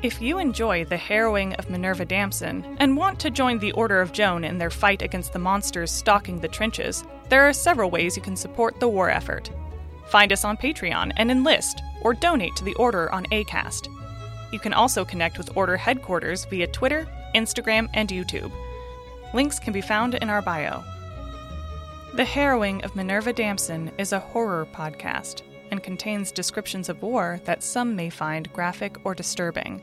If you enjoy the harrowing of Minerva Damson and want to join the Order of Joan in their fight against the monsters stalking the trenches, there are several ways you can support the war effort. Find us on Patreon and enlist, or donate to the Order on ACAST. You can also connect with Order headquarters via Twitter, Instagram, and YouTube. Links can be found in our bio. The Harrowing of Minerva Damson is a horror podcast and contains descriptions of war that some may find graphic or disturbing.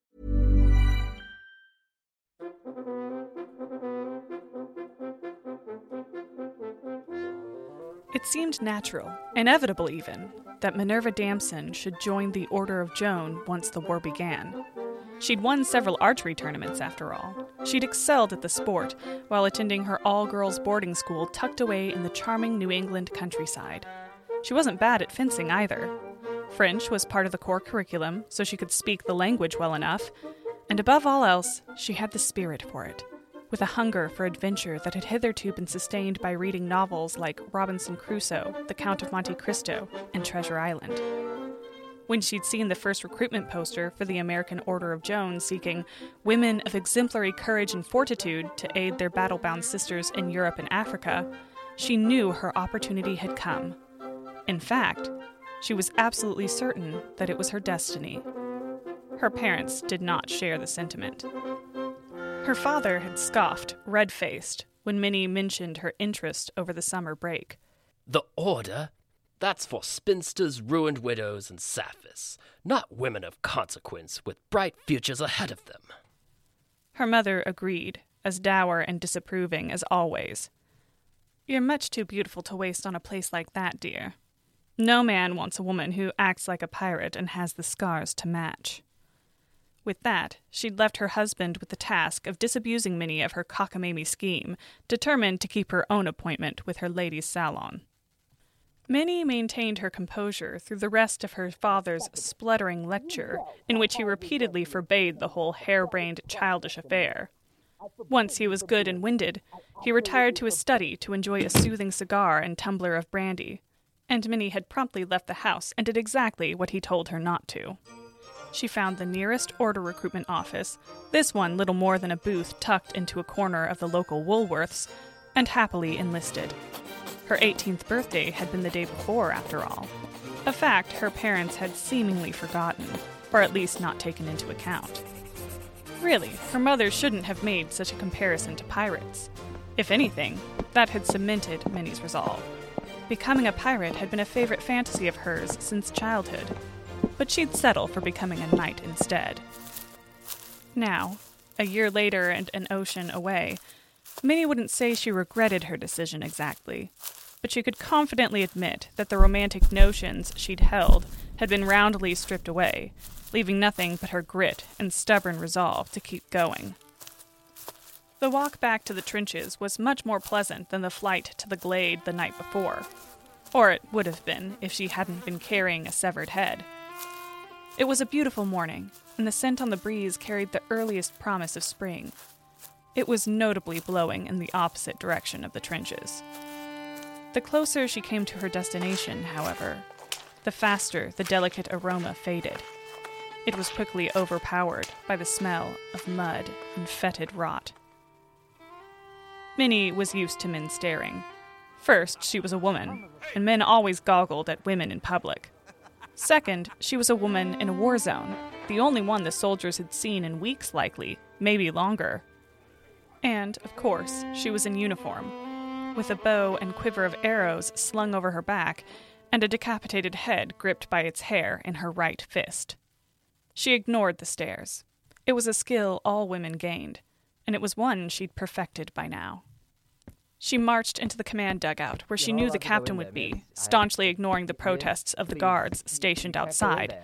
It seemed natural, inevitable even, that Minerva Damson should join the Order of Joan once the war began. She'd won several archery tournaments, after all. She'd excelled at the sport while attending her all girls boarding school tucked away in the charming New England countryside. She wasn't bad at fencing either. French was part of the core curriculum, so she could speak the language well enough, and above all else, she had the spirit for it with a hunger for adventure that had hitherto been sustained by reading novels like Robinson Crusoe, The Count of Monte Cristo, and Treasure Island. When she'd seen the first recruitment poster for the American Order of Joan seeking women of exemplary courage and fortitude to aid their battle bound sisters in Europe and Africa, she knew her opportunity had come. In fact, she was absolutely certain that it was her destiny. Her parents did not share the sentiment. Her father had scoffed, red faced, when Minnie mentioned her interest over the summer break. The order? That's for spinsters, ruined widows, and sapphires, not women of consequence with bright futures ahead of them. Her mother agreed, as dour and disapproving as always. You're much too beautiful to waste on a place like that, dear. No man wants a woman who acts like a pirate and has the scars to match. With that, she'd left her husband with the task of disabusing Minnie of her cockamamie scheme, determined to keep her own appointment with her lady's salon. Minnie maintained her composure through the rest of her father's spluttering lecture, in which he repeatedly forbade the whole harebrained, childish affair. Once he was good and winded, he retired to his study to enjoy a soothing cigar and tumbler of brandy, and Minnie had promptly left the house and did exactly what he told her not to she found the nearest order recruitment office, this one little more than a booth tucked into a corner of the local Woolworths, and happily enlisted. Her 18th birthday had been the day before, after all. A fact her parents had seemingly forgotten, or at least not taken into account. Really, her mother shouldn't have made such a comparison to pirates. If anything, that had cemented Minnie's resolve. Becoming a pirate had been a favorite fantasy of hers since childhood, but she'd settle for becoming a knight instead. Now, a year later and an ocean away, Minnie wouldn't say she regretted her decision exactly, but she could confidently admit that the romantic notions she'd held had been roundly stripped away, leaving nothing but her grit and stubborn resolve to keep going. The walk back to the trenches was much more pleasant than the flight to the glade the night before. Or it would have been if she hadn't been carrying a severed head. It was a beautiful morning, and the scent on the breeze carried the earliest promise of spring. It was notably blowing in the opposite direction of the trenches. The closer she came to her destination, however, the faster the delicate aroma faded. It was quickly overpowered by the smell of mud and fetid rot. Minnie was used to men staring. First, she was a woman, and men always goggled at women in public. Second, she was a woman in a war zone, the only one the soldiers had seen in weeks, likely, maybe longer. And, of course, she was in uniform, with a bow and quiver of arrows slung over her back, and a decapitated head gripped by its hair in her right fist. She ignored the stares. It was a skill all women gained, and it was one she'd perfected by now. She marched into the command dugout, where she knew the captain would be, staunchly ignoring the protests of the guards stationed outside,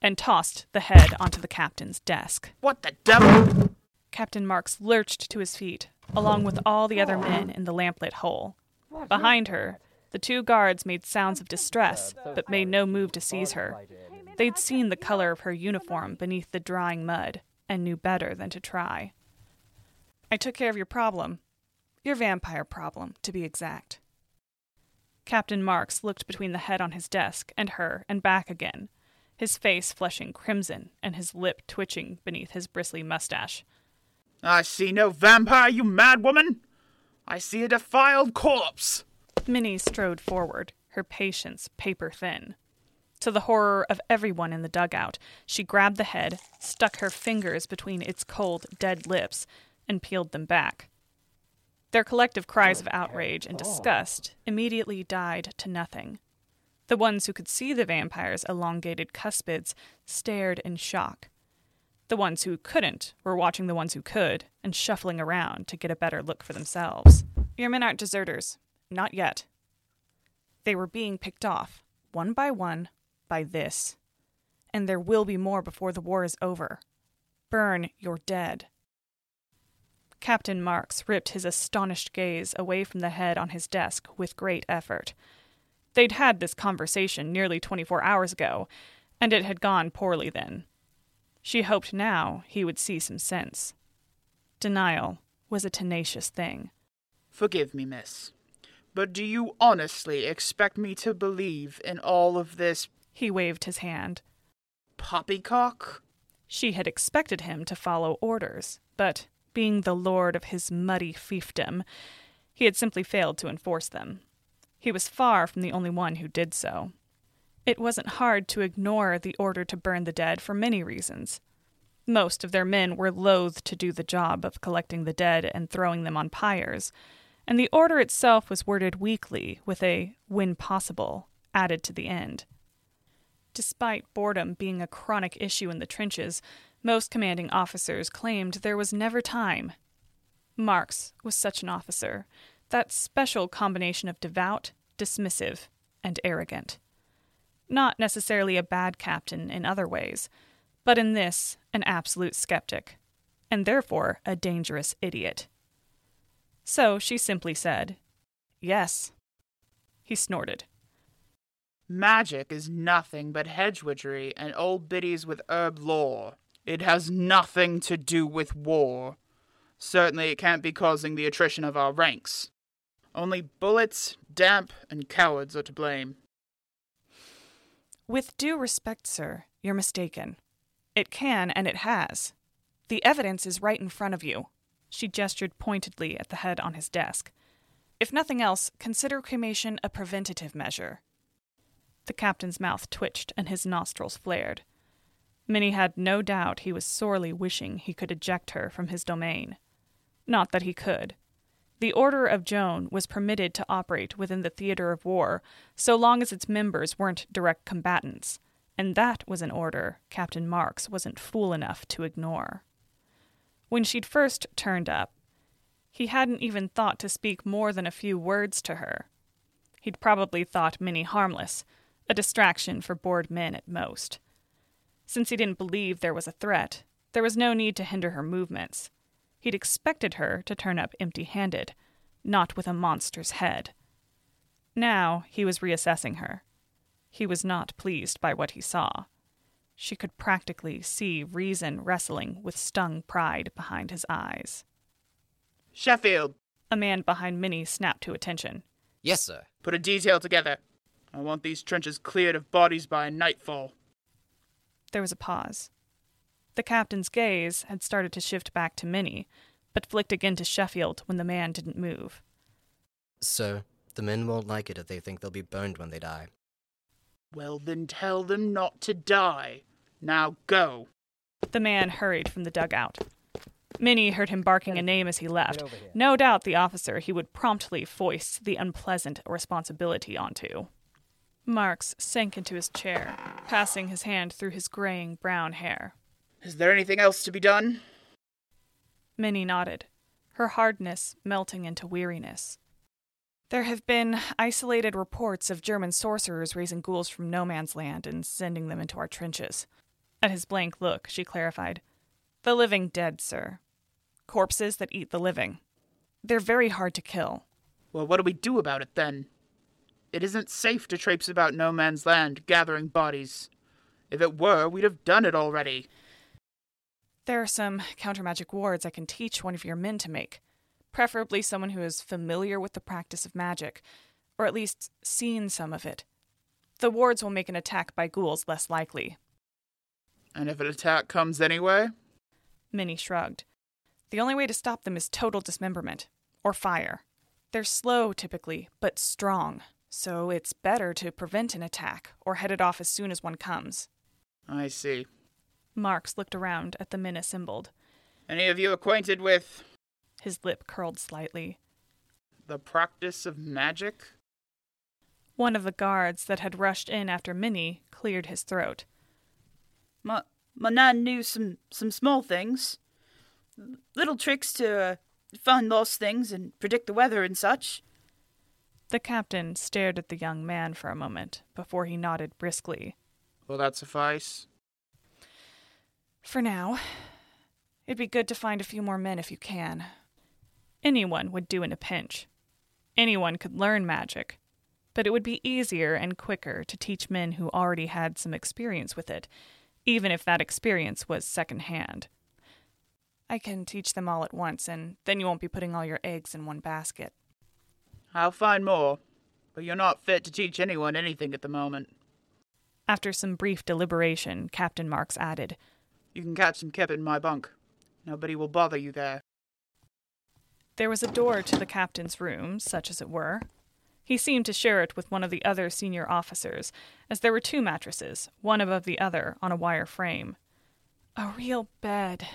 and tossed the head onto the captain's desk. What the devil? Captain Marks lurched to his feet, along with all the other men in the lamplit hole. Behind her, the two guards made sounds of distress, but made no move to seize her. They'd seen the color of her uniform beneath the drying mud, and knew better than to try. I took care of your problem, your vampire problem, to be exact. Captain Marks looked between the head on his desk and her and back again, his face flushing crimson and his lip twitching beneath his bristly mustache. I see no vampire, you mad woman! I see a defiled corpse! Minnie strode forward, her patience paper thin. To the horror of everyone in the dugout, she grabbed the head, stuck her fingers between its cold, dead lips, and peeled them back. Their collective cries of outrage and disgust immediately died to nothing. The ones who could see the vampire's elongated cuspids stared in shock. The ones who couldn't were watching the ones who could and shuffling around to get a better look for themselves. Your men aren't deserters. Not yet. They were being picked off, one by one, by this. And there will be more before the war is over. Burn your dead. Captain Marks ripped his astonished gaze away from the head on his desk with great effort. They'd had this conversation nearly 24 hours ago, and it had gone poorly then. She hoped now he would see some sense. Denial was a tenacious thing. Forgive me, miss. But do you honestly expect me to believe in all of this He waved his hand. poppycock? She had expected him to follow orders, but being the lord of his muddy fiefdom, he had simply failed to enforce them. He was far from the only one who did so. It wasn't hard to ignore the order to burn the dead for many reasons. Most of their men were loath to do the job of collecting the dead and throwing them on pyres, and the order itself was worded weakly with a when possible added to the end. Despite boredom being a chronic issue in the trenches, most commanding officers claimed there was never time. Marks was such an officer, that special combination of devout, dismissive, and arrogant. Not necessarily a bad captain in other ways, but in this, an absolute skeptic, and therefore a dangerous idiot. So she simply said, Yes. He snorted. Magic is nothing but hedgewitchery and old biddies with herb lore. It has nothing to do with war. Certainly it can't be causing the attrition of our ranks. Only bullets, damp, and cowards are to blame. With due respect, sir, you're mistaken. It can, and it has. The evidence is right in front of you. She gestured pointedly at the head on his desk. If nothing else, consider cremation a preventative measure. The captain's mouth twitched and his nostrils flared. Minnie had no doubt he was sorely wishing he could eject her from his domain. Not that he could. The Order of Joan was permitted to operate within the theater of war so long as its members weren't direct combatants, and that was an order Captain Marks wasn't fool enough to ignore. When she'd first turned up, he hadn't even thought to speak more than a few words to her. He'd probably thought Minnie harmless, a distraction for bored men at most. Since he didn't believe there was a threat, there was no need to hinder her movements. He'd expected her to turn up empty handed, not with a monster's head. Now he was reassessing her. He was not pleased by what he saw. She could practically see reason wrestling with stung pride behind his eyes. Sheffield, A man behind Minnie snapped to attention. Yes, sir. put a detail together. I want these trenches cleared of bodies by nightfall. There was a pause. The captain's gaze had started to shift back to Minnie, but flicked again to Sheffield when the man didn't move. So, The men won't like it if they think they'll be burned when they die. Well, then tell them not to die. Now go. The man hurried from the dugout. Minnie heard him barking a name as he left. No doubt the officer he would promptly foist the unpleasant responsibility onto. Marks sank into his chair, passing his hand through his graying brown hair. Is there anything else to be done? Minnie nodded, her hardness melting into weariness. There have been isolated reports of German sorcerers raising ghouls from no man's land and sending them into our trenches. At his blank look, she clarified, The living dead, sir. Corpses that eat the living. They're very hard to kill. Well, what do we do about it then? It isn't safe to traipse about no man's land gathering bodies. If it were, we'd have done it already. There are some counter magic wards I can teach one of your men to make, preferably someone who is familiar with the practice of magic, or at least seen some of it. The wards will make an attack by ghouls less likely. And if an attack comes anyway? Minnie shrugged. The only way to stop them is total dismemberment, or fire. They're slow typically, but strong, so it's better to prevent an attack or head it off as soon as one comes. I see. Marks looked around at the men assembled. Any of you acquainted with His lip curled slightly. the practice of magic? One of the guards that had rushed in after Minnie cleared his throat. My my nan knew some some small things, little tricks to uh, find lost things and predict the weather and such. The captain stared at the young man for a moment before he nodded briskly. Will that suffice? For now, it'd be good to find a few more men if you can. Anyone would do in a pinch. Anyone could learn magic, but it would be easier and quicker to teach men who already had some experience with it, even if that experience was second-hand. I can teach them all at once, and then you won't be putting all your eggs in one basket. I'll find more, but you're not fit to teach anyone anything at the moment. After some brief deliberation, Captain Marks added, You can catch some kip in my bunk. Nobody will bother you there. There was a door to the captain's room, such as it were. He seemed to share it with one of the other senior officers, as there were two mattresses, one above the other, on a wire frame. A real bed,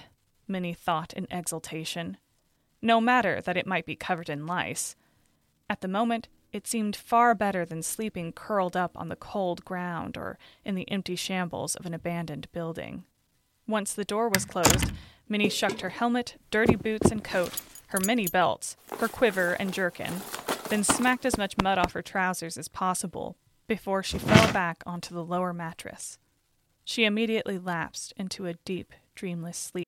Minnie thought in exultation. No matter that it might be covered in lice. At the moment, it seemed far better than sleeping curled up on the cold ground or in the empty shambles of an abandoned building. Once the door was closed, Minnie shucked her helmet, dirty boots and coat, her many belts, her quiver and jerkin, then smacked as much mud off her trousers as possible before she fell back onto the lower mattress. She immediately lapsed into a deep, dreamless sleep.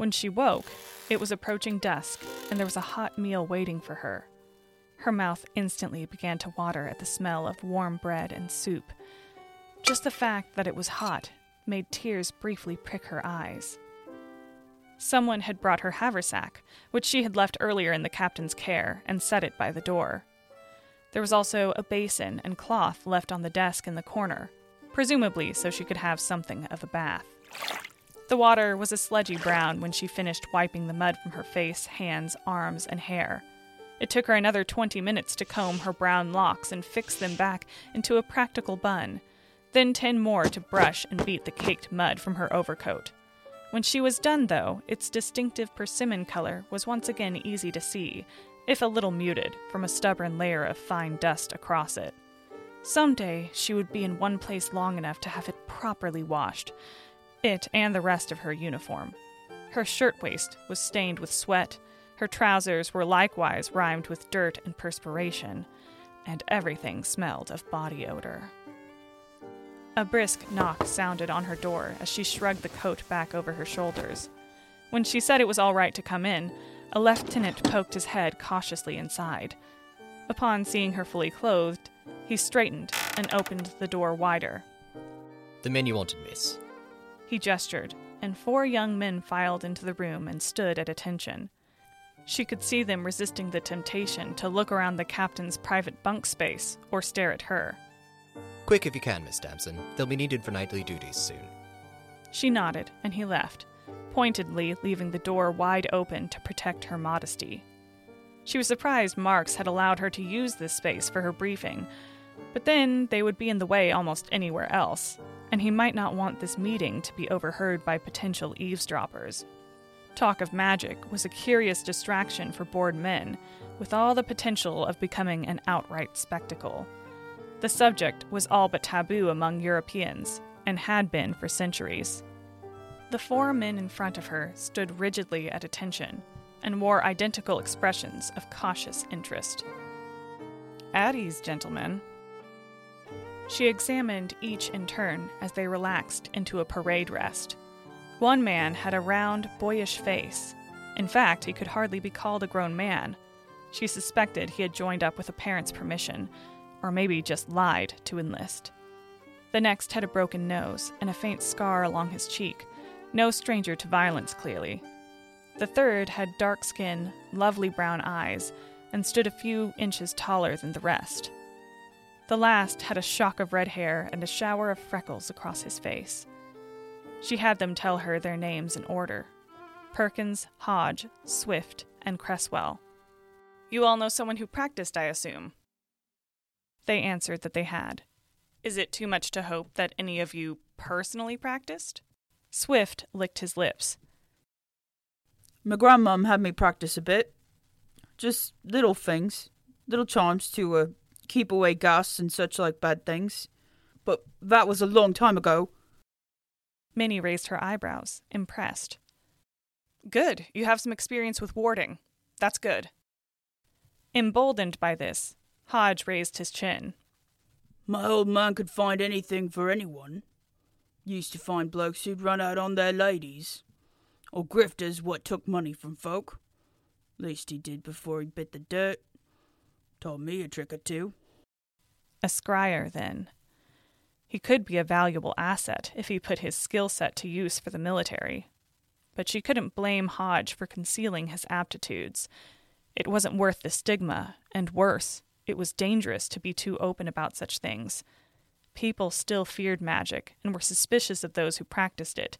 When she woke, it was approaching dusk, and there was a hot meal waiting for her. Her mouth instantly began to water at the smell of warm bread and soup. Just the fact that it was hot made tears briefly prick her eyes. Someone had brought her haversack, which she had left earlier in the captain's care, and set it by the door. There was also a basin and cloth left on the desk in the corner, presumably so she could have something of a bath. The water was a sludgy brown when she finished wiping the mud from her face, hands, arms, and hair. It took her another 20 minutes to comb her brown locks and fix them back into a practical bun, then 10 more to brush and beat the caked mud from her overcoat. When she was done, though, its distinctive persimmon color was once again easy to see, if a little muted from a stubborn layer of fine dust across it. Someday she would be in one place long enough to have it properly washed, it and the rest of her uniform. Her shirtwaist was stained with sweat, her trousers were likewise rimed with dirt and perspiration, and everything smelled of body odor. A brisk knock sounded on her door as she shrugged the coat back over her shoulders. When she said it was all right to come in, a lieutenant poked his head cautiously inside. Upon seeing her fully clothed, he straightened and opened the door wider. The men you wanted, miss. He gestured, and four young men filed into the room and stood at attention. She could see them resisting the temptation to look around the captain's private bunk space or stare at her. Quick if you can, Miss Damson. They'll be needed for nightly duties soon. She nodded, and he left, pointedly leaving the door wide open to protect her modesty. She was surprised Marks had allowed her to use this space for her briefing, but then they would be in the way almost anywhere else, and he might not want this meeting to be overheard by potential eavesdroppers. Talk of magic was a curious distraction for bored men, with all the potential of becoming an outright spectacle. The subject was all but taboo among Europeans, and had been for centuries. The four men in front of her stood rigidly at attention and wore identical expressions of cautious interest. At ease, gentlemen, she examined each in turn as they relaxed into a parade rest. One man had a round, boyish face. In fact, he could hardly be called a grown man. She suspected he had joined up with a parent's permission, or maybe just lied to enlist. The next had a broken nose and a faint scar along his cheek, no stranger to violence, clearly. The third had dark skin, lovely brown eyes, and stood a few inches taller than the rest. The last had a shock of red hair and a shower of freckles across his face. She had them tell her their names in order Perkins, Hodge, Swift, and Cresswell. You all know someone who practiced, I assume? They answered that they had. Is it too much to hope that any of you personally practiced? Swift licked his lips. My grandmum had me practice a bit. Just little things, little charms to uh, keep away ghasts and such like bad things. But that was a long time ago. Minnie raised her eyebrows, impressed. Good, you have some experience with warding. That's good. Emboldened by this, Hodge raised his chin. My old man could find anything for anyone. Used to find blokes who'd run out on their ladies, or grifters what took money from folk. Least he did before he bit the dirt. Told me a trick or two. A scryer, then. He could be a valuable asset if he put his skill set to use for the military. But she couldn't blame Hodge for concealing his aptitudes. It wasn't worth the stigma, and worse, it was dangerous to be too open about such things. People still feared magic and were suspicious of those who practiced it,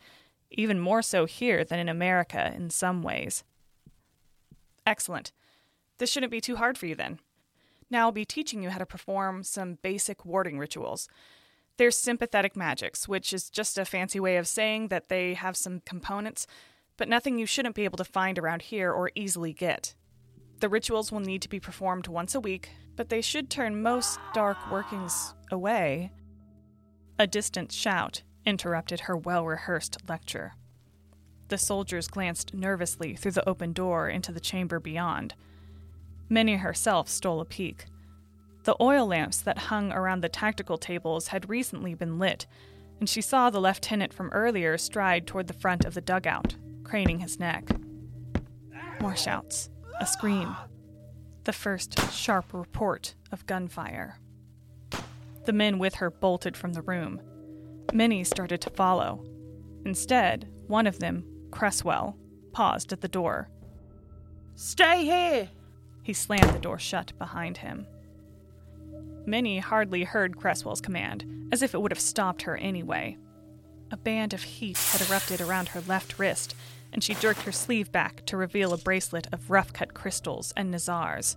even more so here than in America in some ways. Excellent. This shouldn't be too hard for you then. Now I'll be teaching you how to perform some basic warding rituals. They're sympathetic magics, which is just a fancy way of saying that they have some components, but nothing you shouldn't be able to find around here or easily get. The rituals will need to be performed once a week, but they should turn most dark workings away. A distant shout interrupted her well rehearsed lecture. The soldiers glanced nervously through the open door into the chamber beyond. Minnie herself stole a peek. The oil lamps that hung around the tactical tables had recently been lit, and she saw the lieutenant from earlier stride toward the front of the dugout, craning his neck. More shouts, a scream, the first sharp report of gunfire. The men with her bolted from the room. Many started to follow. Instead, one of them, Cresswell, paused at the door. Stay here! He slammed the door shut behind him. Minnie hardly heard Cresswell's command, as if it would have stopped her anyway. A band of heat had erupted around her left wrist, and she jerked her sleeve back to reveal a bracelet of rough cut crystals and Nazars.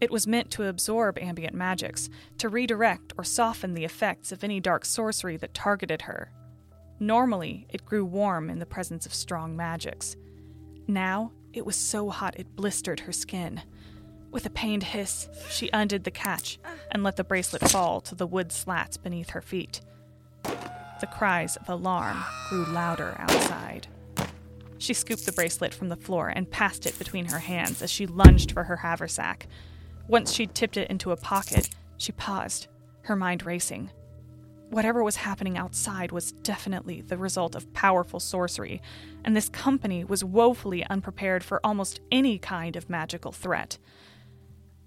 It was meant to absorb ambient magics, to redirect or soften the effects of any dark sorcery that targeted her. Normally, it grew warm in the presence of strong magics. Now, it was so hot it blistered her skin. With a pained hiss, she undid the catch and let the bracelet fall to the wood slats beneath her feet. The cries of alarm grew louder outside. She scooped the bracelet from the floor and passed it between her hands as she lunged for her haversack. Once she'd tipped it into a pocket, she paused, her mind racing. Whatever was happening outside was definitely the result of powerful sorcery, and this company was woefully unprepared for almost any kind of magical threat.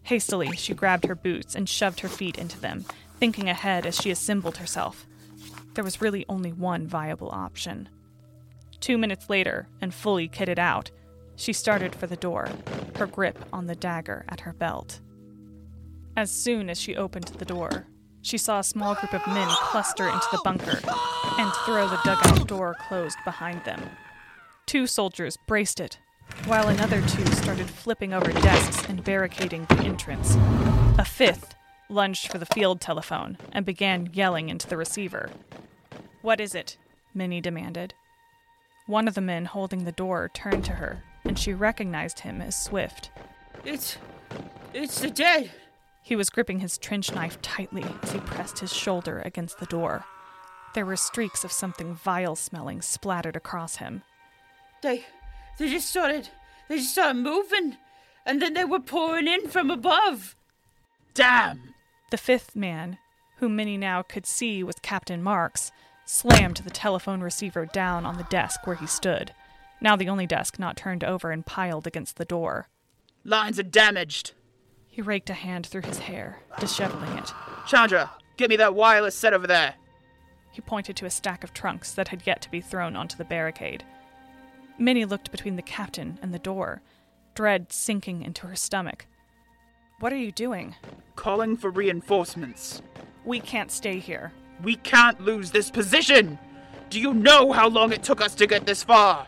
Hastily, she grabbed her boots and shoved her feet into them, thinking ahead as she assembled herself. There was really only one viable option. Two minutes later, and fully kitted out, she started for the door, her grip on the dagger at her belt. As soon as she opened the door, she saw a small group of men oh, cluster into the bunker and throw the dugout door closed behind them. Two soldiers braced it, while another two started flipping over desks and barricading the entrance. A fifth lunged for the field telephone and began yelling into the receiver. What is it? Minnie demanded. One of the men holding the door turned to her, and she recognized him as Swift. It's. it's the dead! He was gripping his trench knife tightly as he pressed his shoulder against the door. There were streaks of something vile smelling splattered across him. They. they just started. they just started moving, and then they were pouring in from above. Damn! The fifth man, whom Minnie now could see was Captain Marks, slammed the telephone receiver down on the desk where he stood, now the only desk not turned over and piled against the door. Lines are damaged. He raked a hand through his hair, disheveling it. Chandra, get me that wireless set over there. He pointed to a stack of trunks that had yet to be thrown onto the barricade. Minnie looked between the captain and the door, dread sinking into her stomach. What are you doing? Calling for reinforcements. We can't stay here. We can't lose this position! Do you know how long it took us to get this far?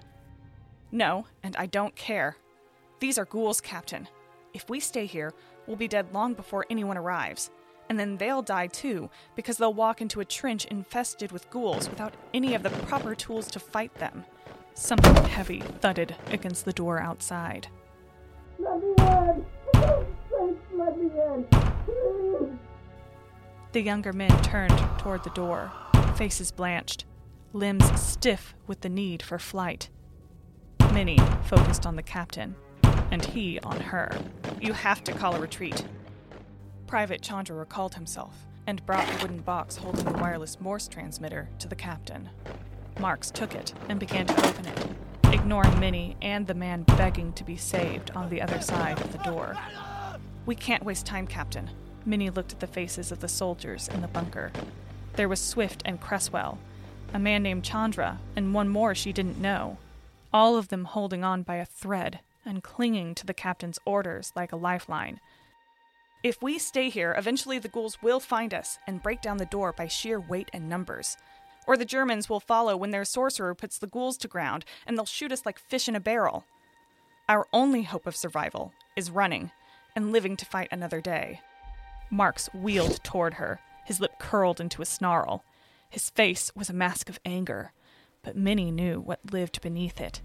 No, and I don't care. These are ghouls, Captain. If we stay here, we'll be dead long before anyone arrives. And then they'll die too, because they'll walk into a trench infested with ghouls without any of the proper tools to fight them. Something heavy thudded against the door outside. Let me in! Please let me in! Please! The younger men turned toward the door, faces blanched, limbs stiff with the need for flight. Minnie focused on the captain, and he on her. You have to call a retreat. Private Chandra recalled himself and brought the wooden box holding the wireless Morse transmitter to the captain. Marks took it and began to open it, ignoring Minnie and the man begging to be saved on the other side of the door. We can't waste time, Captain. Minnie looked at the faces of the soldiers in the bunker. There was Swift and Cresswell, a man named Chandra, and one more she didn't know, all of them holding on by a thread and clinging to the captain's orders like a lifeline. If we stay here, eventually the ghouls will find us and break down the door by sheer weight and numbers. Or the Germans will follow when their sorcerer puts the ghouls to ground and they'll shoot us like fish in a barrel. Our only hope of survival is running and living to fight another day. Marks wheeled toward her, his lip curled into a snarl. His face was a mask of anger, but Minnie knew what lived beneath it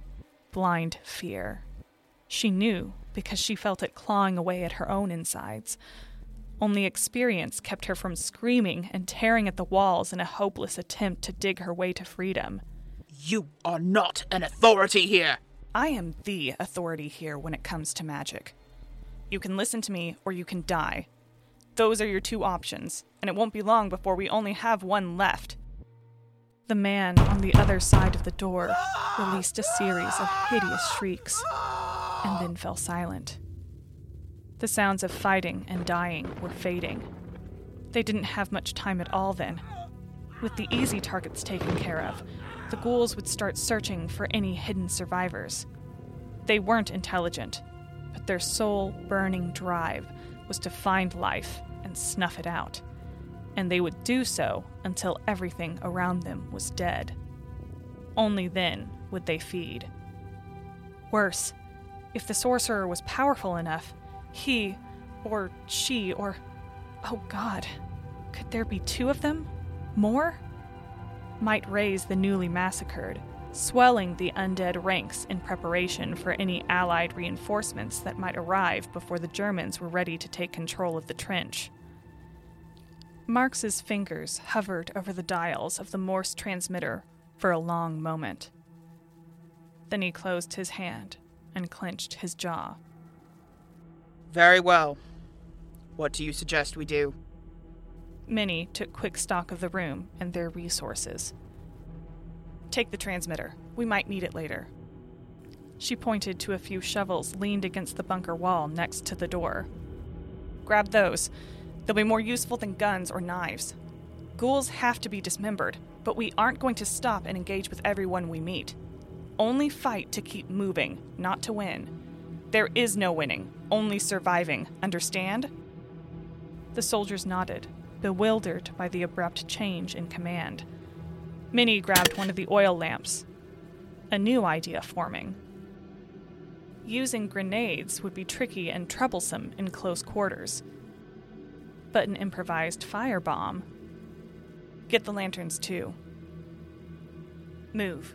blind fear. She knew because she felt it clawing away at her own insides. Only experience kept her from screaming and tearing at the walls in a hopeless attempt to dig her way to freedom. You are not an authority here! I am the authority here when it comes to magic. You can listen to me or you can die. Those are your two options, and it won't be long before we only have one left. The man on the other side of the door released a series of hideous shrieks and then fell silent. The sounds of fighting and dying were fading. They didn't have much time at all then. With the easy targets taken care of, the ghouls would start searching for any hidden survivors. They weren't intelligent, but their soul burning drive was to find life and snuff it out. And they would do so until everything around them was dead. Only then would they feed. Worse, if the sorcerer was powerful enough, he, or she, or. Oh God, could there be two of them? More? Might raise the newly massacred, swelling the undead ranks in preparation for any Allied reinforcements that might arrive before the Germans were ready to take control of the trench. Marks's fingers hovered over the dials of the Morse transmitter for a long moment. Then he closed his hand and clenched his jaw. Very well. What do you suggest we do? Minnie took quick stock of the room and their resources. Take the transmitter. We might need it later. She pointed to a few shovels leaned against the bunker wall next to the door. Grab those. They'll be more useful than guns or knives. Ghouls have to be dismembered, but we aren't going to stop and engage with everyone we meet. Only fight to keep moving, not to win. There is no winning, only surviving, understand? The soldiers nodded, bewildered by the abrupt change in command. Minnie grabbed one of the oil lamps. A new idea forming. Using grenades would be tricky and troublesome in close quarters. But an improvised firebomb. Get the lanterns too. Move.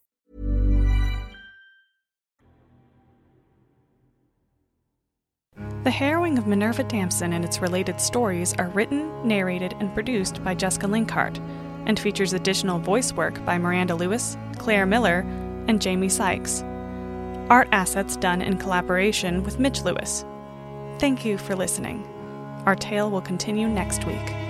The Harrowing of Minerva Damson and its related stories are written, narrated, and produced by Jessica Linkhart, and features additional voice work by Miranda Lewis, Claire Miller, and Jamie Sykes. Art assets done in collaboration with Mitch Lewis. Thank you for listening. Our tale will continue next week.